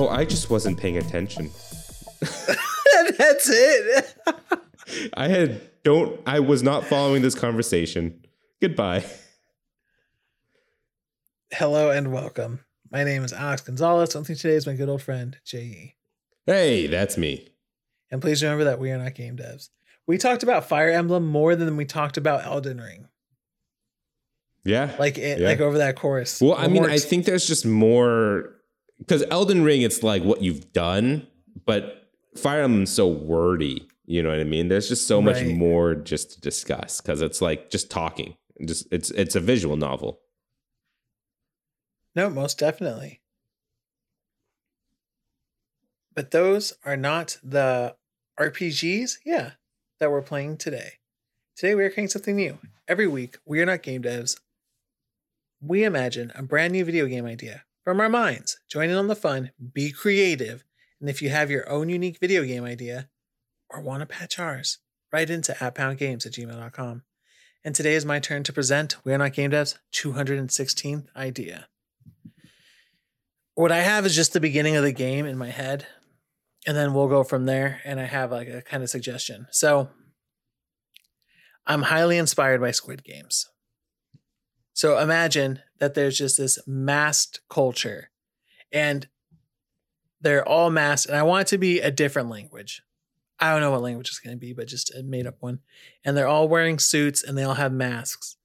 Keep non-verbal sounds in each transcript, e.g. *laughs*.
Oh, I just wasn't paying attention. *laughs* That's it. I had don't I was not following this conversation. Goodbye. Hello and welcome. My name is Alex Gonzalez. Me today is my good old friend J.E. Hey, that's me. And please remember that we are not game devs. We talked about Fire Emblem more than we talked about Elden Ring. Yeah. Like it, Yeah. like over that course. Well, I mean, more I think there's just more because Elden Ring, it's like what you've done, but Fire Emblem's so wordy. You know what I mean? There's just so much Right. more just to discuss because it's like just talking. Just it's it's a visual novel. No, most definitely. But those are not the RPGs, yeah, that we're playing today. Today we are creating something new. Every week, we are not game devs. We imagine a brand new video game idea from our minds. Join in on the fun, be creative, and if you have your own unique video game idea or want to patch ours, write into atpoundgames at gmail.com. And today is my turn to present We Are Not Game Devs 216th idea what I have is just the beginning of the game in my head, and then we'll go from there. And I have like a kind of suggestion. So I'm highly inspired by Squid Games. So imagine that there's just this masked culture, and they're all masked, and I want it to be a different language. I don't know what language it's going to be, but just a made up one. And they're all wearing suits and they all have masks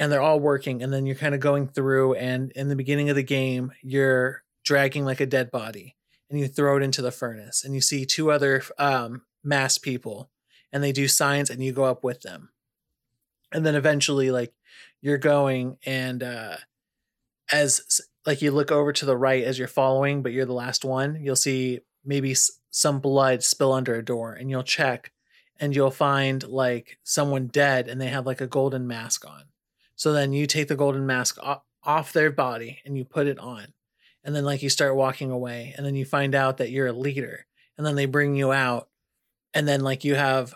and they're all working and then you're kind of going through and in the beginning of the game you're dragging like a dead body and you throw it into the furnace and you see two other um, masked people and they do signs and you go up with them and then eventually like you're going and uh as like you look over to the right as you're following but you're the last one you'll see maybe s- some blood spill under a door and you'll check and you'll find like someone dead and they have like a golden mask on so then you take the golden mask o- off their body and you put it on. And then like you start walking away and then you find out that you're a leader and then they bring you out and then like you have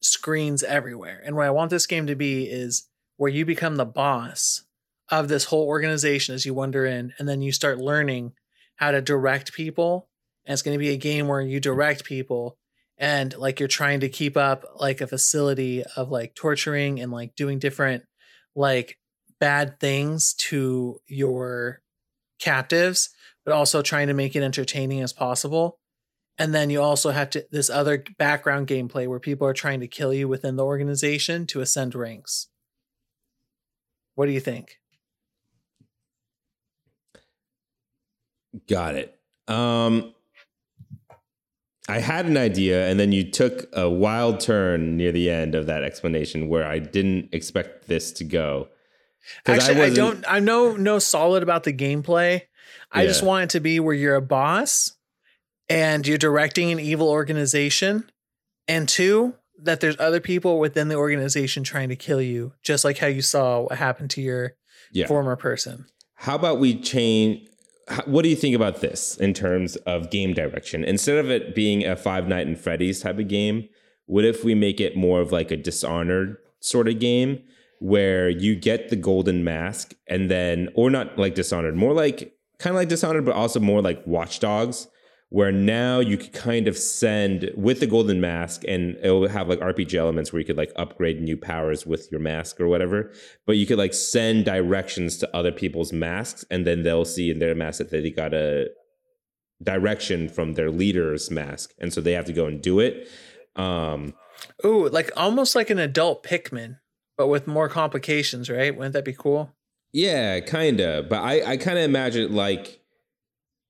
screens everywhere. And what I want this game to be is where you become the boss of this whole organization as you wander in and then you start learning how to direct people. And it's going to be a game where you direct people and like you're trying to keep up like a facility of like torturing and like doing different like bad things to your captives but also trying to make it entertaining as possible. And then you also have to this other background gameplay where people are trying to kill you within the organization to ascend ranks. What do you think Got it. Um, I had an idea, and then you took a wild turn near the end of that explanation where I didn't expect this to go. Actually, I, wasn't- don't. I'm no no solid about the gameplay. I just want it to be where you're a boss and you're directing an evil organization, and two that there's other people within the organization trying to kill you, just like how you saw what happened to your Yeah. former person. How about we change? What do you think about this in terms of game direction? Instead of it being a Five Night and Freddy's type of game, what if we make it more of like a Dishonored sort of game where you get the golden mask and then, or not like Dishonored, more like kind of like Dishonored, but also more like Watch Dogs, where now you could kind of send with the golden mask and it will have like RPG elements where you could like upgrade new powers with your mask or whatever. But you could like send directions to other people's masks and then they'll see in their mask that they got a direction from their leader's mask. And so they have to go and do it. Um, Ooh, like almost like an adult Pikmin, but with more complications, right? Wouldn't that be cool? Yeah, kind of. But I, I kind of imagine like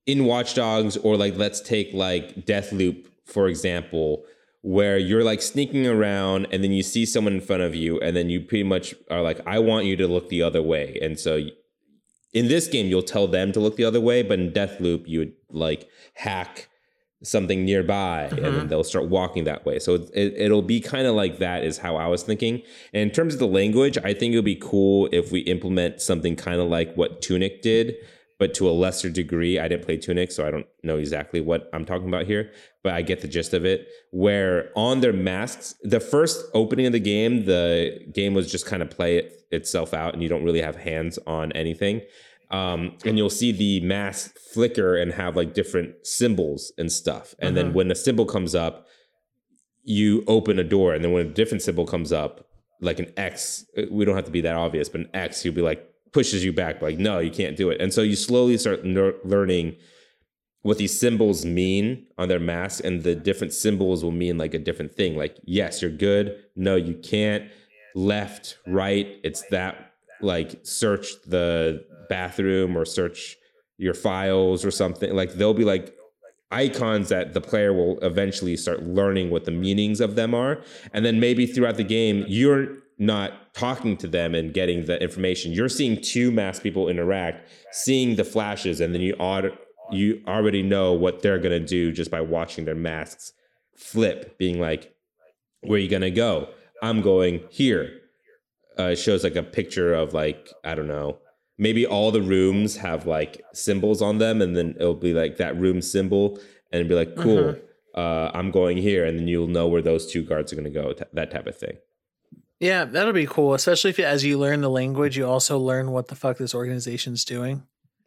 in Watch Dogs or like let's take like Deathloop for example, where you're like sneaking around and then you see someone in front of you and then you pretty much are like, I want you to look the other way. And so in this game, you'll tell them to look the other way, but in Deathloop, you would like hack something nearby and then mm-hmm. they'll start walking that way. So it, it'll be kind of like that is how I was thinking. And in terms of the language, I think it would be cool if we implement something kind of like what Tunic did, but to a lesser degree. I didn't play Tunic, so I don't know exactly what I'm talking about here, but I get the gist of it. Where on their masks, the first opening of the game, the game was just kind of play it itself out and you don't really have hands on anything. Um, and you'll see the mask flicker and have like different symbols and stuff. And then Mhm. when a symbol comes up, you open a door. And then when a different symbol comes up, like an X, uh, we don't have to be that obvious, but an X, you'll be like, pushes you back, like, no, you can't do it. And so you slowly start ner- learning what these symbols mean on their mask, and the different symbols will mean like a different thing. Like, yes, you're good. No, you can't. Left, right. It's that like search the bathroom or search your files or something. Like they'll be like icons that the player will eventually start learning what the meanings of them are. And then maybe throughout the game, you're not talking to them and getting the information. You're seeing two masked people interact, seeing the flashes, and then you you already know what they're gonna do just by watching their masks flip, being like, "Where are you gonna go? I'm going here." Uh, it shows like a picture of like I don't know, maybe all the rooms have like symbols on them, and then it'll be like that room symbol, and be like, "Cool, uh, I'm going here," and then you'll know where those two guards are gonna go. t- that type of thing. Yeah, that'll be cool. Especially if as you learn the language, you also learn what the fuck this organization's doing.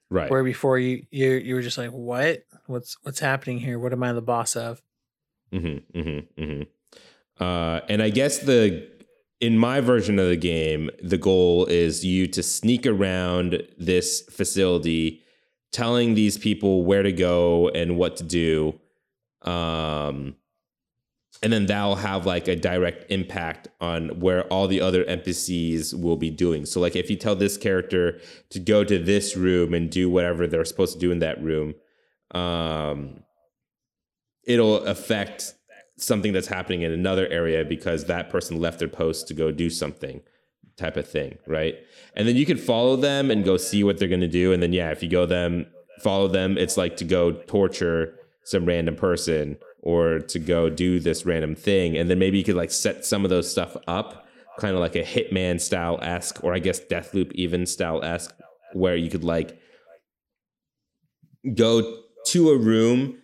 Right. Where before you you you were just like, what? What's what's happening here? What am I the boss of? Mm-hmm, mm-hmm, mm-hmm. Uh, and I guess the in my version of the game, the goal is you to sneak around this facility, telling these people where to go and what to do, um, and then that'll have like a direct impact on where all the other NPCs will be doing. So, like, if you tell this character to go to this room and do whatever they're supposed to do in that room, um, it'll affect something that's happening in another area because that person left their post to go do something type of thing right? And then you can follow them and go see what they're going to do. And then yeah if you go them follow them it's like to go torture some random person or to go do this random thing. And then maybe you could like set some of those stuff up kind of like a hitman style esque or i guess deathloop even style esque where you could like go to a room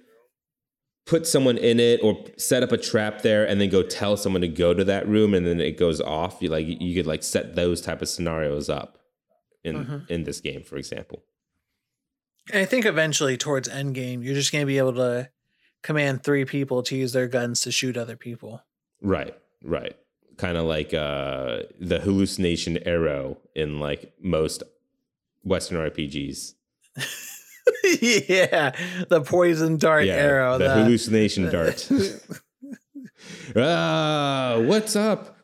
put someone in it or set up a trap there and then go tell someone to go to that room and then it goes off. You like you could like set those type of scenarios up in Mhm. in this game for example. And I think eventually towards end game, you're just gonna be able to command three people to use their guns to shoot other people. right right kind of like uh the hallucination arrow in like most western rpgs *laughs* yeah, the poison dart arrow. the hallucination *laughs* dart *laughs* ah what's up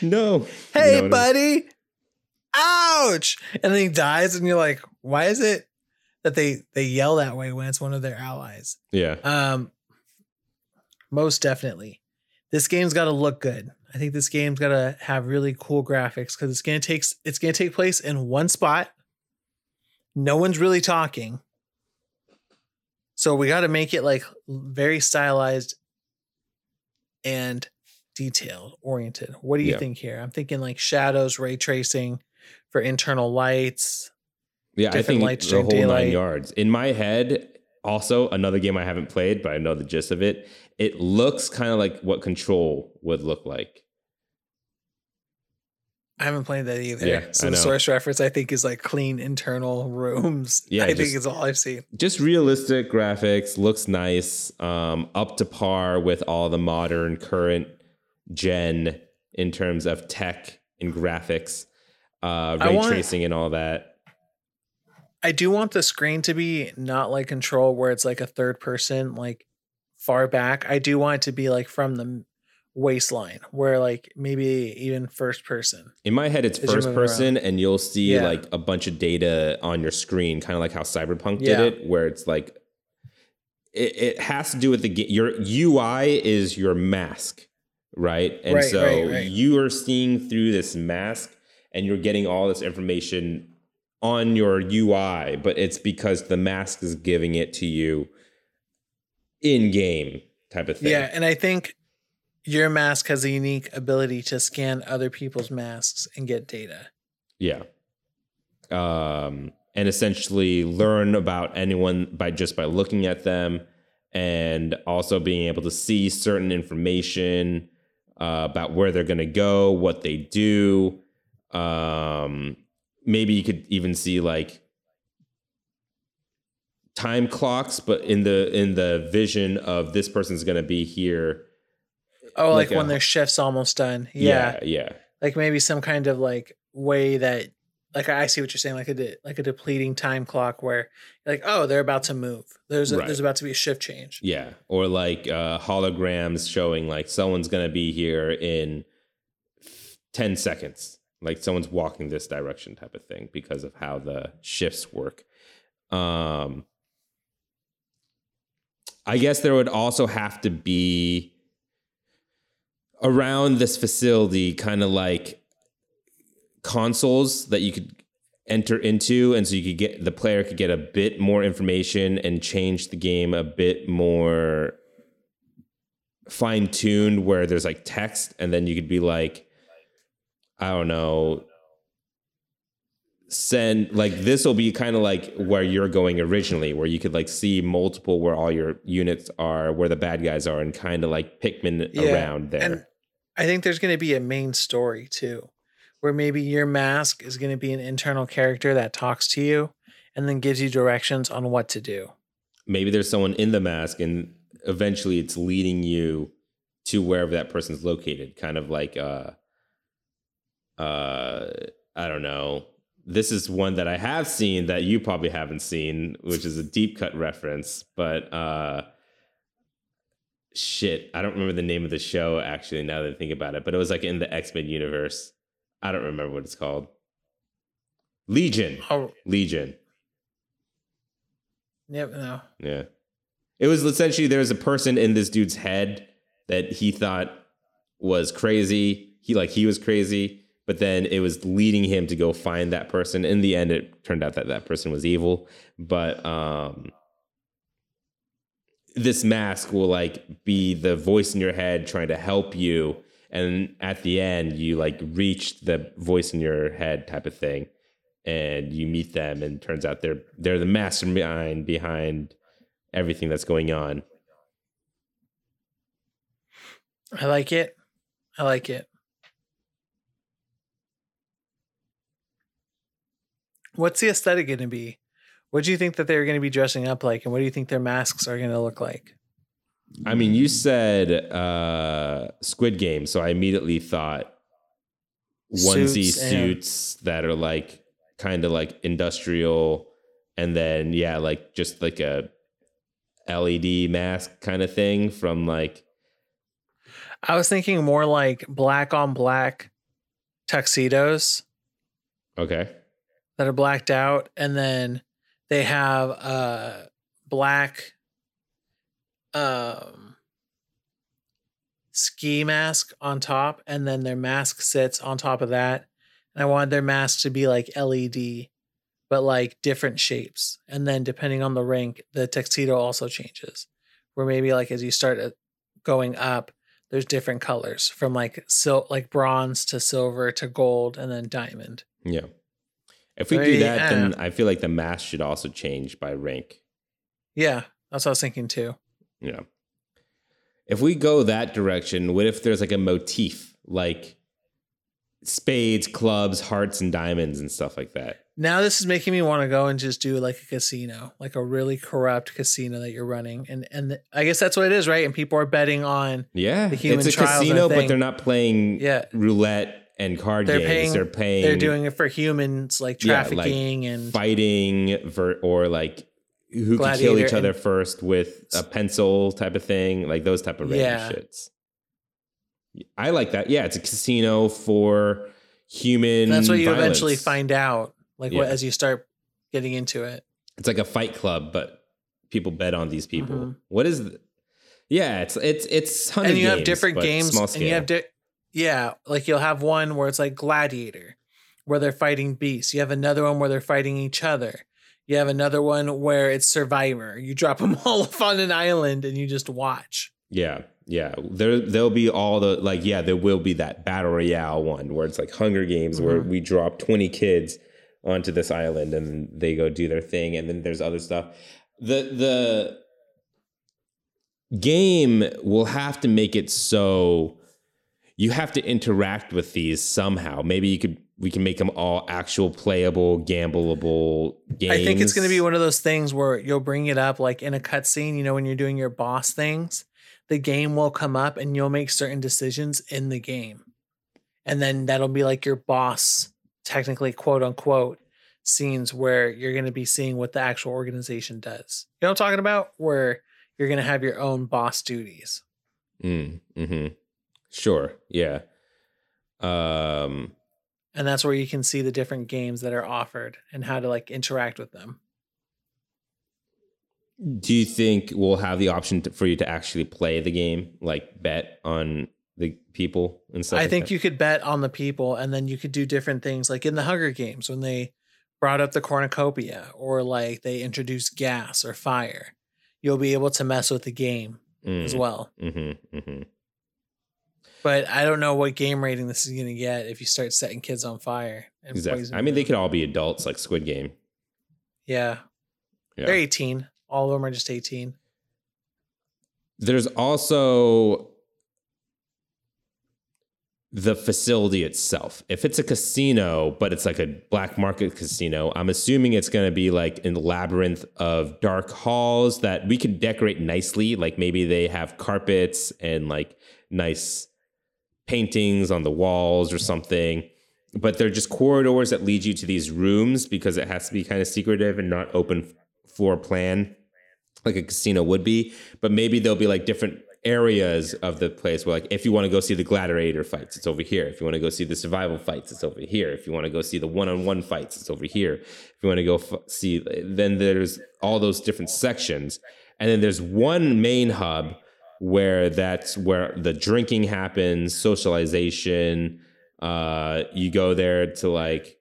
no hey, You know what I mean? buddy! Ouch! And then he dies, and you're like, why is it that they they yell that way when it's one of their allies? yeah Um, most definitely, this game's got to look good. I think this game's got to have really cool graphics because it's gonna take it's gonna take place in one spot. No one's really talking, so we got to make it like very stylized and detailed oriented. What do you Yeah. think here? I'm thinking like shadows, ray tracing for internal lights. Yeah, I think lights the whole during nine yards. In my head, also another game I haven't played, but I know the gist of it. It looks kind of like what Control would look like. I haven't played that either. Yeah, so the source reference I think is like clean internal *laughs* rooms. Yeah, I think just- is all I've seen. Just realistic graphics, looks nice, um, up to par with all the modern current gen in terms of tech and graphics, uh, ray want- tracing and all that. I do want the screen to be not like control where it's like a third person, like far back. I do want it to be like from the waistline, where like maybe even first person. In my head, it's first moving around. person, and you'll see Yeah. like a bunch of data on your screen, kind of like how Cyberpunk Yeah. did it, where it's like it, it has to do with the your UI is your mask, right? And Right, so right, right. you are seeing through this mask, and you're getting all this information on your UI, but it's because the mask is giving it to you in game type of thing. Yeah, and I think your mask has a unique ability to scan other people's masks and get data. Yeah. Um, and essentially learn about anyone by just by looking at them and also being able to see certain information uh, about where they're going to go, what they do. Um, maybe you could even see like time clocks, but in the in the vision of this person's gonna be here. Oh, like, Like when their shift's almost done. Yeah. yeah, yeah. Like maybe some kind of like way that like I see what you're saying, like a de- like a depleting time clock where like, oh, they're about to move. There's a, Right. there's about to be a shift change. Yeah, or like uh, holograms showing like someone's gonna be here in ten seconds, like someone's walking this direction, type of thing, because of how the shifts work. Um, I guess there would also have to be around this facility, kind of like consoles that you could enter into and so you could get the player could get a bit more information and change the game a bit more fine tuned where there's like text and then you could be like I don't know send like this will be kind of like where you're going originally where you could like see multiple where all your units are where the bad guys are and kind of like Pikmin Yeah, around there. And I think there's going to be a main story too, where maybe your mask is going to be an internal character that talks to you and then gives you directions on what to do. maybe there's someone in the mask and eventually it's leading you to wherever that person's located kind of like uh uh i don't know. This is one that i have seen that you probably haven't seen which is a deep cut reference but uh shit i don't remember the name of the show actually now that i think about it but it was like in the x-men universe. I don't remember what it's called. Legion. Oh, legion. Yep, no. Yeah. It was essentially there was a person in this dude's head that he thought was crazy. He like he was crazy, but then it was leading him to go find that person. In the end it turned out that that person was evil, but um this mask will like be the voice in your head trying to help you and at the end you like reach the voice in your head type of thing and you meet them and turns out they're they're the mastermind behind everything that's going on I like it. I like it. What's the aesthetic going to be? What do you think that they're going to be dressing up like, and what do you think their masks are going to look like? i mean you said uh squid game so i immediately thought onesie Suits and- suits that are like kind of like industrial and then yeah like just like a led mask kind of thing from like I was thinking more like black on black tuxedos okay that are blacked out, and then they have a black um ski mask on top, and then their mask sits on top of that. And I wanted their mask to be like LED, but like different shapes. And then depending on the rank, the tuxedo also changes. Where maybe like as you start uh, going up, there's different colors from like sil- like bronze to silver to gold and then diamond. yeah if we do that then uh, i feel like the mass should also change by rank Yeah, that's what I was thinking too. Yeah. If we go that direction, what if there's like a motif, like spades, clubs, hearts, and diamonds and stuff like that? Now this is making me want to go and just do like a casino, like a really corrupt casino that you're running, and and th- I guess that's what it is, right? And people are betting on Yeah. The human it's a casino, but they're not playing yeah, roulette and card They're games. paying- they're paying they're doing it for humans, like Yeah, like trafficking and fighting ver- or like who can kill each other and- first with a pencil type of thing, like those type of random Yeah. shits. I like that. Yeah, it's a casino for human. and that's what you eventually find out, like what as you start getting into it. It's like a fight club, but people bet on these people. Mhm. What is? The, yeah, it's it's it's hundred and you have different games and you have di- yeah like you'll have one where it's like gladiator where they're fighting beasts you have another one where they're fighting each other you have another one where it's survivor you drop them *laughs* all off on an island and you just watch yeah, yeah. There there'll be all the like yeah, there will be that battle royale one where it's like Hunger Games where Mhm. we drop twenty kids onto this island and they go do their thing, and then there's other stuff. The the game will have to make it so you have to interact with these somehow. Maybe you could we can make them all actual playable, gambleable games. I think it's going to be one of those things where you'll bring it up like in a cutscene, you know, when you're doing your boss things, the game will come up and you'll make certain decisions in the game. And then that'll be like your boss, technically, quote unquote, scenes where you're going to be seeing what the actual organization does. You know what I'm talking about? Where you're going to have your own boss duties. Mm, hmm Sure. Yeah. Um, and that's where you can see the different games that are offered and how to like interact with them. Do you think we'll have the option to, for you to actually play the game, like bet on the people and stuff? I like think that? you could bet on the people, and then you could do different things, like in the Hunger Games when they brought up the cornucopia, or like they introduced gas or fire. You'll be able to mess with the game Mm, as well. Mm-hmm, mm-hmm. But I don't know what game rating this is going to get if you start setting kids on fire. And Exactly. I mean, they could all be adults, like Squid Game. Yeah. Yeah. They're 18. All of them are just 18. There's also the facility itself. If it's a casino, but it's like a black market casino, I'm assuming it's going to be like in the labyrinth of dark halls that we could decorate nicely. Like maybe they have carpets and like nice paintings on the walls or something. But they're just corridors that lead you to these rooms because it has to be kind of secretive and not open floor plan like a casino would be. But maybe there'll be like different areas of the place where like if you want to go see the gladiator fights it's over here if you want to go see the survival fights it's over here if you want to go see the one-on-one fights it's over here if you want to go f- see then there's all those different sections and then there's one main hub where that's where the drinking happens socialization uh you go there to like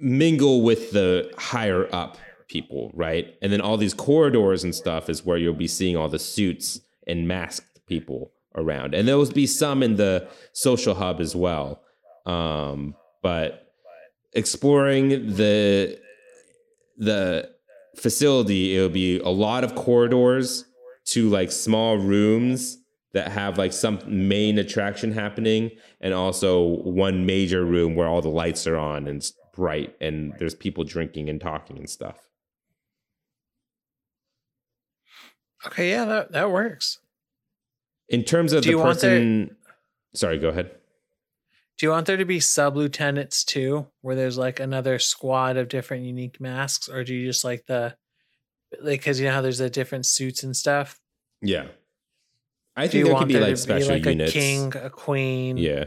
mingle with the higher up people, right? And then all these corridors and stuff is where you'll be seeing all the suits and masked people around. And there will be some in the social hub as well. Um, but exploring the the facility, it'll be a lot of corridors to like small rooms that have like some main attraction happening and also one major room where all the lights are on and it's bright and there's people drinking and talking and stuff. Okay, yeah, that, that works. In terms of Do the want there- person, sorry, go ahead. Do you want there to be sub lieutenants too, where there's like another squad of different unique masks, or do you just like the like because you know how there's the different suits and stuff? Yeah, I Do think there could be like special be like units. a king, a queen? Yeah,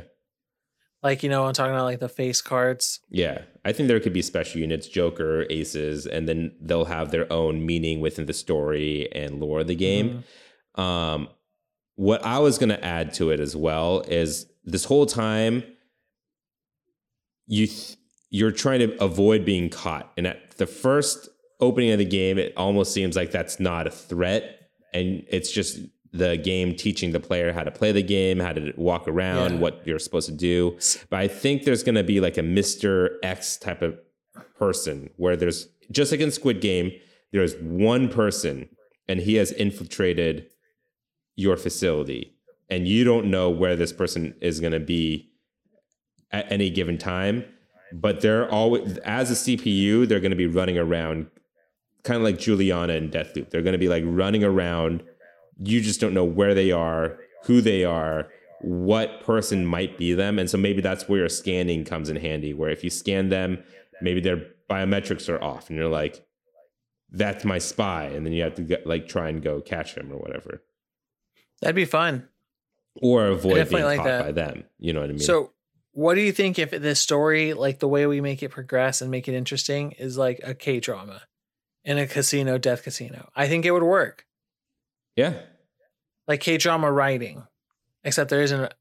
like you know I'm talking about like the face cards. yeah. I think there could be special units, Joker, Aces, and then they'll have their own meaning within the story and lore of the game. Mhm. Um, what I was going to add to it as well is this whole time you th- you're trying to avoid being caught, and at the first opening of the game, it almost seems like that's not a threat, and it's just the game teaching the player how to play the game, how to walk around, Yeah. what you're supposed to do. But I think there's going to be like a Mr. X type of person where there's just like in Squid Game, there's one person and he has infiltrated your facility and you don't know where this person is going to be at any given time but they're always as a cpu they're going to be running around kind of like julianna and deathloop. They're going to be like running around. You just don't know where they are who they are what person might be them and so maybe that's where your scanning comes in handy where if you scan them maybe their biometrics are off and you're like that's my spy and then you have to get, like try and go catch him or whatever. That'd be fun. or avoid being like caught that. by them you know what i mean? So, what do you think if this story, like the way we make it progress and make it interesting, is like a K drama in a casino, death casino? I think it would work. yeah Like K drama writing, except there isn't.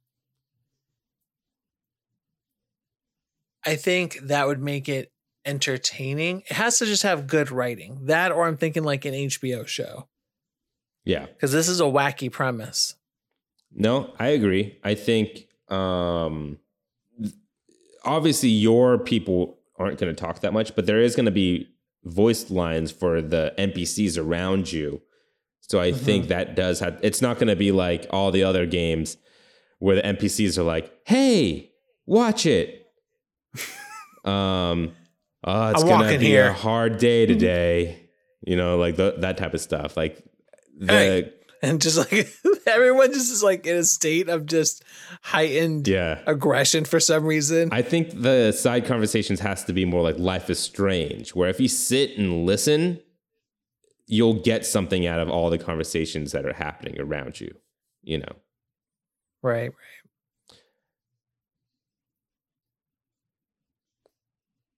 I think that would make it entertaining. It has to just have good writing. That, or I'm thinking like an HBO show, yeah because this is a wacky premise. No, I agree. I think um obviously your people aren't going to talk that much, but there is going to be voiced lines for the NPCs around you. So I think that does have it's not going to be like all the other games where the NPCs are like, "Hey, watch it. *laughs* um, oh, it's gonna be here. a hard day today. You know, like the, that type of stuff. Like the Hey. And just like *laughs* everyone just is like in a state of just heightened yeah. aggression for some reason. I think the side conversations has to be more like life is strange, where if you sit and listen, you'll get something out of all the conversations that are happening around you. You know. right. Right.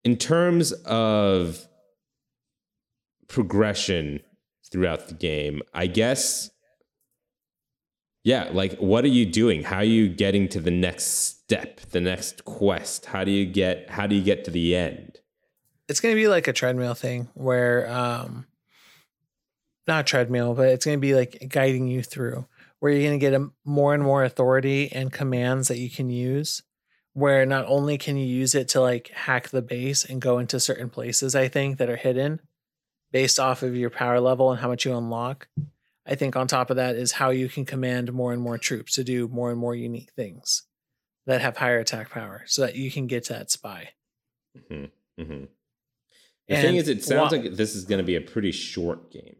in terms of progression throughout the game, I guess, yeah, like what are you doing? How are you getting to the next step, the next quest? How do you get how do you get to the end? It's gonna be like a treadmill thing where um not treadmill, but it's gonna be like guiding you through where you're gonna get a, more and more authority and commands that you can use. Where not only can you use it to like hack the base and go into certain places, I think that are hidden based off of your power level and how much you unlock. I think on top of that is how you can command more and more troops to do more and more unique things that have higher attack power so that you can get to that spy. hmm The thing is, it sounds like this is going to be a pretty short game.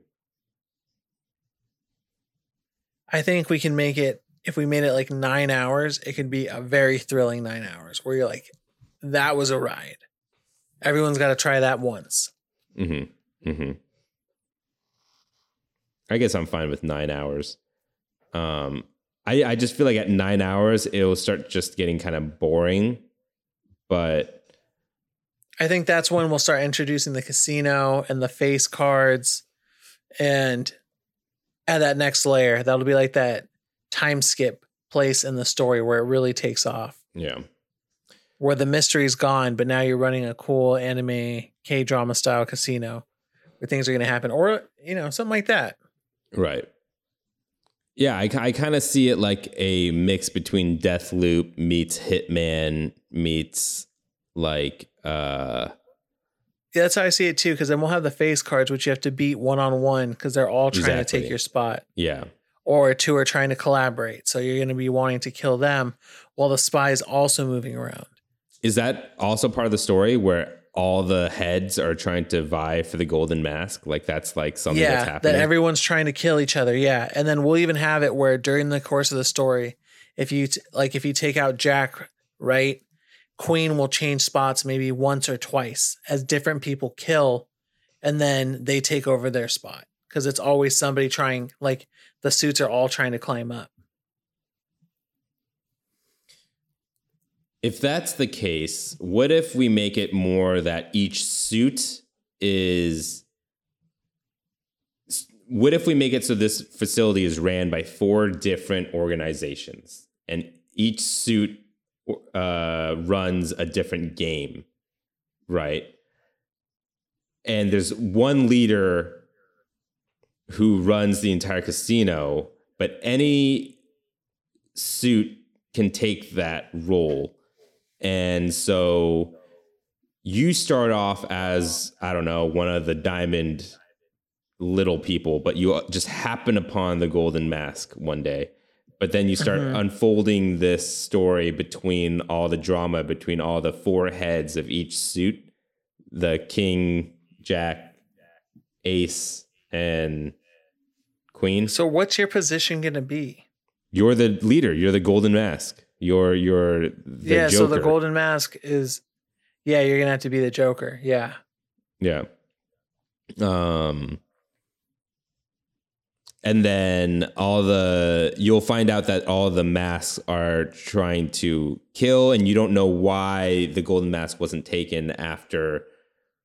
I think we can make it if we made it like nine hours, it could be a very thrilling nine hours where you're like, that was a ride. Everyone's got to try that once. Mm-hmm. I guess I'm fine with nine hours. Um, I I just feel like at nine hours it'll start just getting kind of boring. But I think that's when we'll start introducing the casino and the face cards and at that next layer, that'll be like that time skip place in the story where it really takes off. yeah, Where the mystery's gone, but now you're running a cool anime K drama style casino where things are going to happen, or you know, something like that. Right. Yeah, I, I kind of see it like a mix between Death Loop meets Hitman meets like uh Yeah, that's how I see it too. Because then we'll have the face cards, which you have to beat one on one because they're all trying to take your spot, yeah or two are trying to collaborate. So you're going to be wanting to kill them while the spy is also moving around. Is that also part of the story where all the heads are trying to vie for the golden mask? Like that's like something that's happening. that everyone's trying to kill each other. Yeah, and then we'll even have it where during the course of the story, if you t- like, if you take out Jack, right, Queen will change spots maybe once or twice as different people kill, and then they take over their spot because it's always somebody trying. Like the suits are all trying to climb up. If that's the case, what if we make it more that each suit is what if we make it so this facility is ran by four different organizations and each suit uh, runs a different game, right? And there's one leader who runs the entire casino, but any suit can take that role. And so you start off as, I don't know, one of the diamond little people, but you just happen upon the golden mask one day. But then you start Mhm. unfolding this story between all the drama between all the four heads of each suit the king, jack, ace, and queen. So, what's your position going to be? You're the leader. You're the golden mask. You're you're the yeah, Joker. so the golden mask is, yeah, you're going to have to be the Joker. Yeah. Yeah. Um and then all the you'll find out that all the masks are trying to kill and you don't know why the golden mask wasn't taken after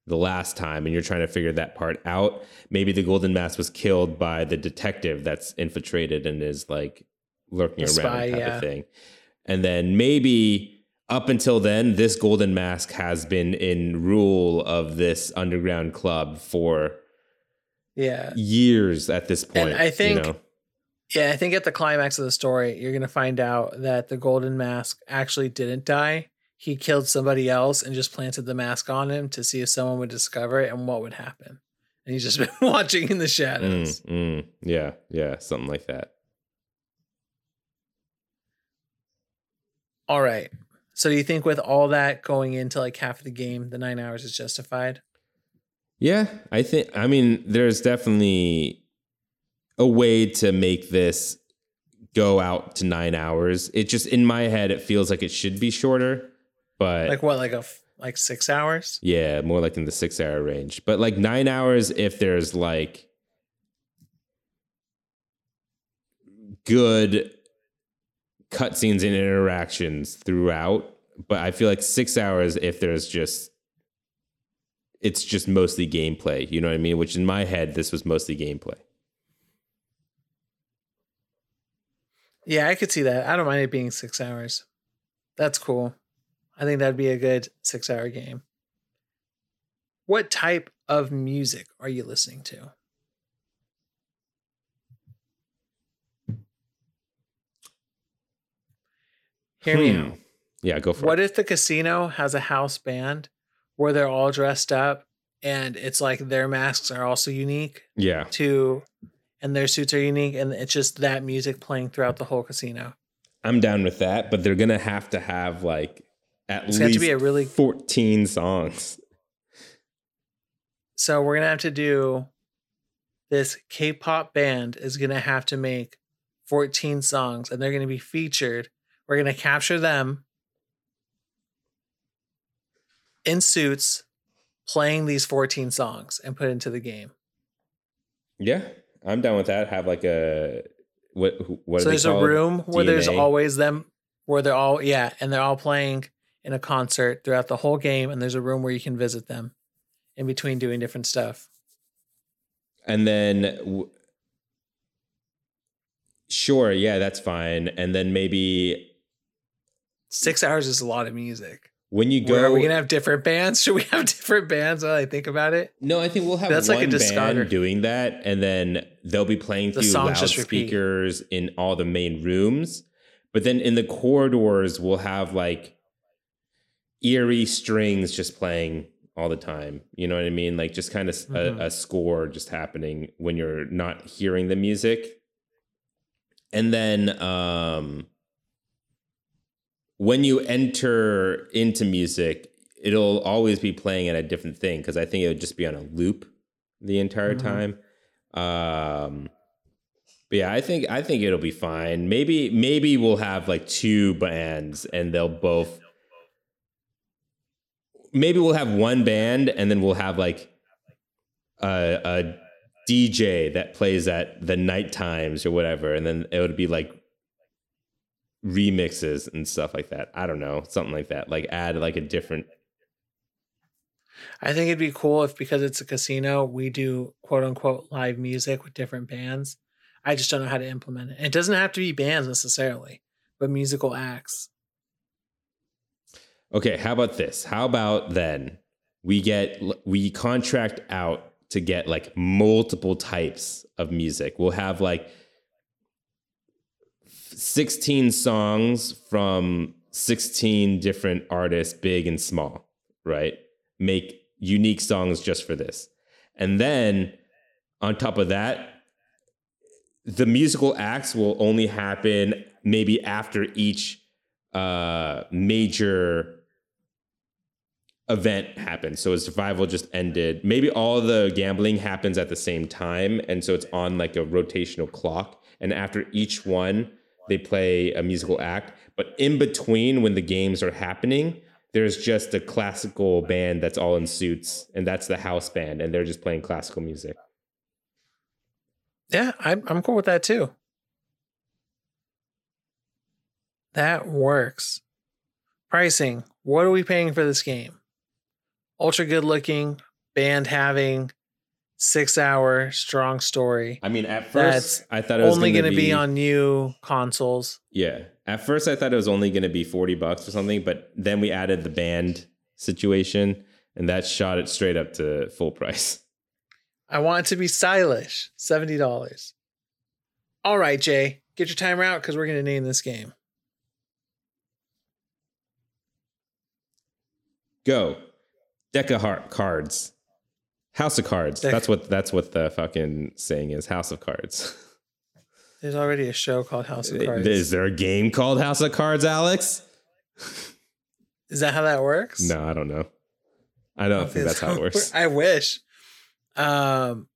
the last time and you're trying to figure that part out. Maybe the golden mask was killed by the detective that's infiltrated and is like lurking The around spy, type yeah. of thing. And then maybe up until then, this golden mask has been in rule of this underground club for Yeah. years at this point. I think- you know? Yeah, I think at the climax of the story, you're going to find out that the Golden Mask actually didn't die. He killed somebody else and just planted the mask on him to see if someone would discover it and what would happen. And he's just *laughs* been watching in the shadows. Mm, mm, yeah, yeah, something like that. All right. So do you think with all that going into like half of the game, the nine hours is justified? Yeah, I think. I mean, there's definitely a way to make this go out to nine hours. It just in my head, it feels like it should be shorter, but Like what, like a f- like six hours? yeah, more like in the six hour range. But like nine hours if there's like good cutscenes and interactions throughout. But I feel like six hours if there's just it's just mostly gameplay. You know what I mean? Which in my head, this was mostly gameplay. Yeah, I could see that. I don't mind it being six hours. That's cool. I think that'd be a good six hour game. What type of music are you listening to? Hear me Hmm. out. Yeah, go for What it. What if the casino has a house band where they're all dressed up and it's like their masks are also unique Yeah. to and their suits are unique and it's just that music playing throughout the whole casino. I'm down with that, but they're gonna have to have like at It's least to be a really 14 songs. so we're gonna have to do this K-pop band is gonna have to make 14 songs and they're gonna be featured. We're gonna capture them in suits playing these 14 songs and put into the game. Yeah, I'm down with that. Have like a what? What? so there's a room where there's always them where they're all yeah and they're all playing in a concert throughout the whole game and there's a room where you can visit them in between doing different stuff and then w- sure, yeah, that's fine. And then maybe six hours is a lot of music when you Where go, are we gonna have different bands *laughs* should we have different bands while i think about it no, I think we'll have That's one like a band doing that, and then they'll be playing The through loudspeakers in all the main rooms. But then in the corridors, we'll have like eerie strings just playing all the time. You know what I mean? Like just kind of Mhm. a, a score just happening when you're not hearing the music. And then um when you enter into music, it'll always be playing at a different thing because I think it would just be on a loop the entire Mhm. time. Um but yeah, I think I think it'll be fine. Maybe maybe we'll have like two bands and they'll both maybe we'll have one band and then we'll have like a, a DJ that plays at the night times or whatever, and then it would be like remixes and stuff like that. I don't know, something like that. Like add like a different. i think it'd be cool if because it's a casino we do quote unquote live music with different bands i just don't know how to implement it it doesn't have to be bands necessarily but musical acts Okay, how about this? How about then we get we contract out to get like multiple types of music. We'll have like 16 songs from 16 different artists, big and small, right? Make unique songs just for this. And then on top of that, the musical acts will only happen maybe after each uh major event happens. So a survival just ended. Maybe all the gambling happens at the same time. And so it's on like a rotational clock. And after each one, they play a musical act. But in between, when the games are happening, there's just a classical band that's all in suits. And that's the house band. And they're just playing classical music. Yeah, I'm I'm cool with that too. That works. Pricing. What are we paying for this game? Ultra good looking, band having, six hour, strong story. I mean, at first, I thought it was Only going to be on new consoles. Yeah. At first, I thought it was only going to be 40 bucks or something, but then we added the band situation and that shot it straight up to full price. I want it to be stylish. $70. All right, Jay, get your timer out because we're gonna name this game. Go. Deck of heart cards. House of cards. That's what that's what the fucking saying is. House of cards. *laughs* There's already a show called House of Cards. Is there a game called House of Cards, Alex? *laughs* Is that how that works? No, I don't know. I don't think that's how it works. *laughs* I wish. Um,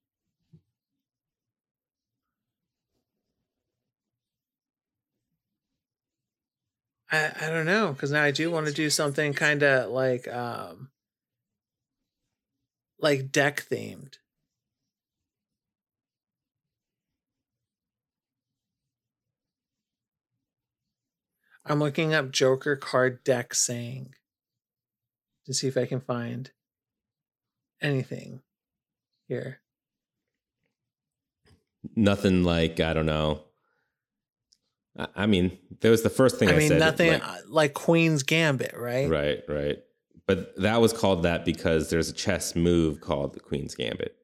I I don't know because now I do want to do something kind of like um like deck themed. I'm looking up Joker card deck saying to see if I can find anything here. Nothing like I don't know. I, mean, that was the first thing I, I mean, said. nothing like- uh, like Queen's Gambit, right? right, right. But that was called that because there's a chess move called the Queen's Gambit.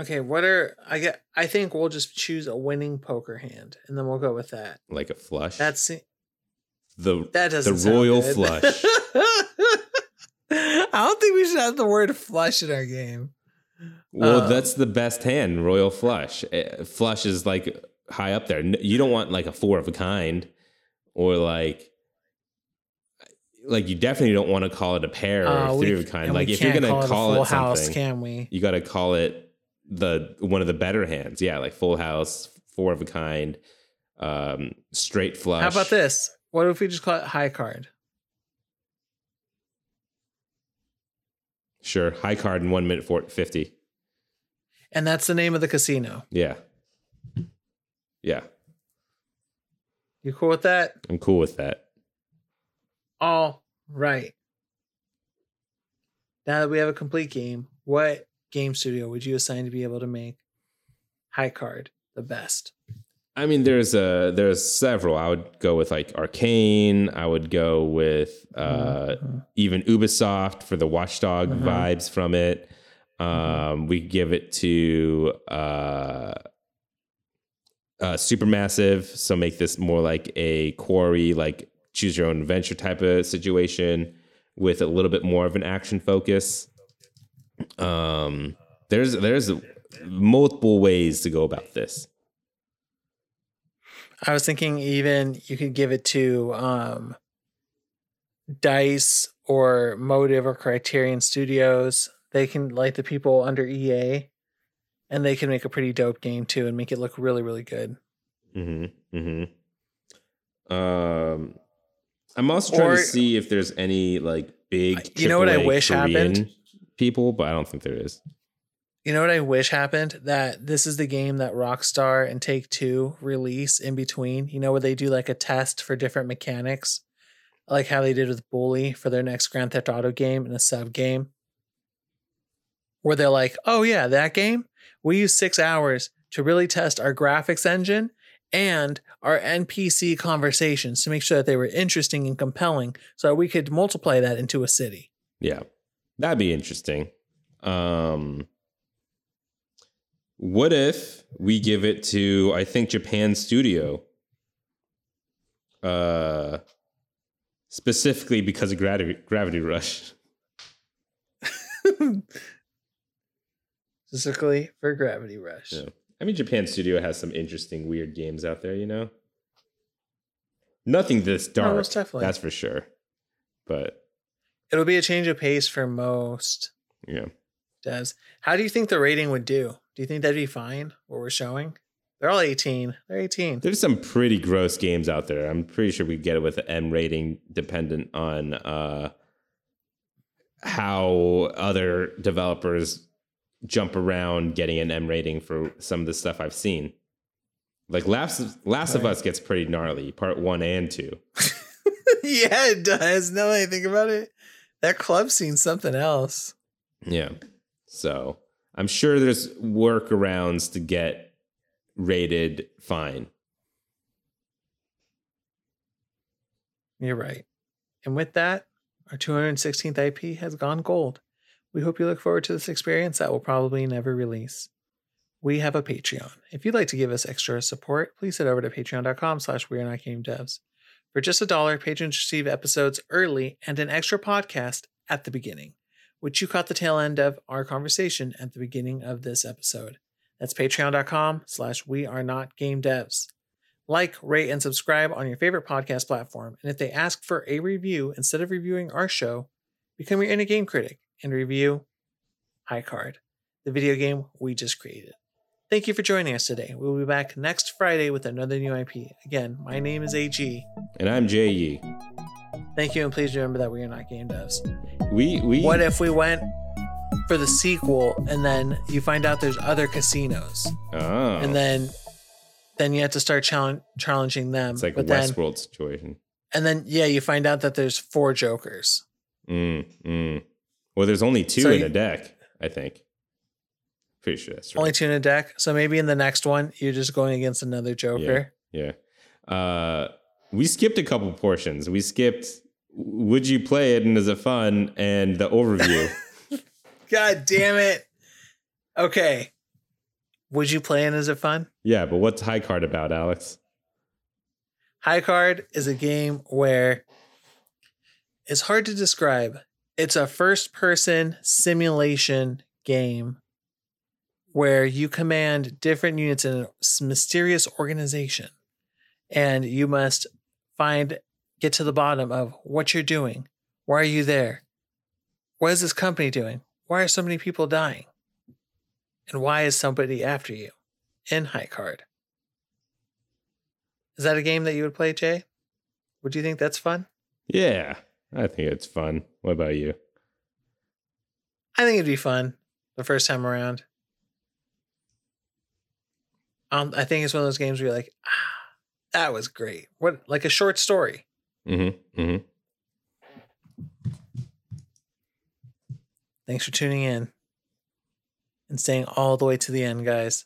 Okay, what are I get? I think we'll just choose a winning poker hand, and then we'll go with that. like a flush. That's the that doesn't the royal good. flush. *laughs* I don't think we should have the word flush in our game. Well, Um, that's the best hand, royal flush. Eh, Flush is like high up there. You don't want like a four of a kind, or like, like you definitely don't want to call it a pair or Uh, a we- three of a kind. Like if you're gonna it call a full it house, something, can we? you got to call it the one of the better hands. Yeah, like full house, four of a kind, um, straight flush. How about this? What if we just call it high card? Sure, high card in one minute for fifty. And that's the name of the casino. Yeah, yeah, You cool with that? I'm cool with that. All right. Now that we have a complete game, what game studio would you assign to be able to make high card the best? I mean, there's a there's several. I would go with like Arkane. I would go with uh, Mhm. even Ubisoft for the Watchdog Mhm. vibes from it. Um, Mm-hmm. We give it to uh, uh, Supermassive, so make this more like a quarry, like choose your own adventure type of situation with a little bit more of an action focus. Um, there's there's multiple ways to go about this. I was thinking even you could give it to um, Dice or Motive or Criterion Studios. They can like the people under EA, and they can make a pretty dope game too and make it look really really good. Mm-hmm. Mm-hmm. Um, I'm also trying Or- to see if there's any like big. You know what I wish happened? People, but I don't think there is. You know what I wish happened? That this is the game that Rockstar and Take Two release in between. You know where they do like a test for different mechanics, like how they did with Bully for their next Grand Theft Auto game and a sub game. Where they're like, "Oh yeah, that game. We used six hours to really test our graphics engine and our NPC conversations to make sure that they were interesting and compelling, so that we could multiply that into a city." Yeah, that'd be interesting. Um, what if we give it to I think Japan Studio, uh, specifically because of Gravity Gravity Rush. *laughs* Specifically for Gravity Rush. Yeah. I mean, Japan Studio has some interesting, weird games out there. You know, nothing this dark. most definitely. That's for sure. But It'll be a change of pace for most yeah, devs. How do you think the rating would do? Do you think that'd be fine? What we're showing? They're all 18. They're 18. there's some pretty gross games out there. I'm pretty sure we get it with an M rating, dependent on uh, how other developers jump around getting an M rating for some of the stuff I've seen. Like Last Last of Us gets pretty gnarly, part one and two. *laughs* yeah, it does. Now that I think about it, that club scene's something else. Yeah. So I'm sure there's workarounds to get rated fine. You're right. And with that, our 216th IP has gone gold. We hope you look forward to this experience that will probably never release. We have a Patreon. If you'd like to give us extra support, please head over to patreon.com slash we are not game devs. For just a dollar, patrons receive episodes early and an extra podcast at the beginning, which you caught the tail end of our conversation at the beginning of this episode. That's patreon.com slash we are not game devs. like, rate, and subscribe on your favorite podcast platform. And if they ask for a review instead of reviewing our show, become your inner game critic and review High Card, the video game we just created. Thank you for joining us today. We'll be back next Friday with another new IP. Again, my name is AG. And I'm JE. Thank you, and please remember that we are not game devs. We we What if we went for the sequel and then you find out there's other casinos oh, and then then you have to start challenge, challenging them. it's like a Westworld situation. and then yeah, you find out that there's four jokers. Mm, mm. Well, there's only two So in you- a deck, I think. Pretty sure that's right. Only two in a deck. So maybe in the next one you're just going against another joker. Yeah. Uh, we skipped a couple portions. We skipped would you play it and is it fun and the overview. *laughs* God damn it. Okay. Would you play and is it fun? yeah, but what's high card about, Alex? High Card is a game where it's hard to describe. It's a first person simulation game where you command different units in a mysterious organization and you must find, get to the bottom of what you're doing. Why are you there? What is this company doing? Why are so many people dying? And why is somebody after you in High Card? Is that a game that you would play, Jay? Would you think that's fun? Yeah, I think it's fun. What about you? I think it'd be fun the first time around. Um, I think it's one of those games where you're like, ah, that was great. What like a short story. Mm-hmm. Mm-hmm. Thanks for tuning in and staying all the way to the end, guys.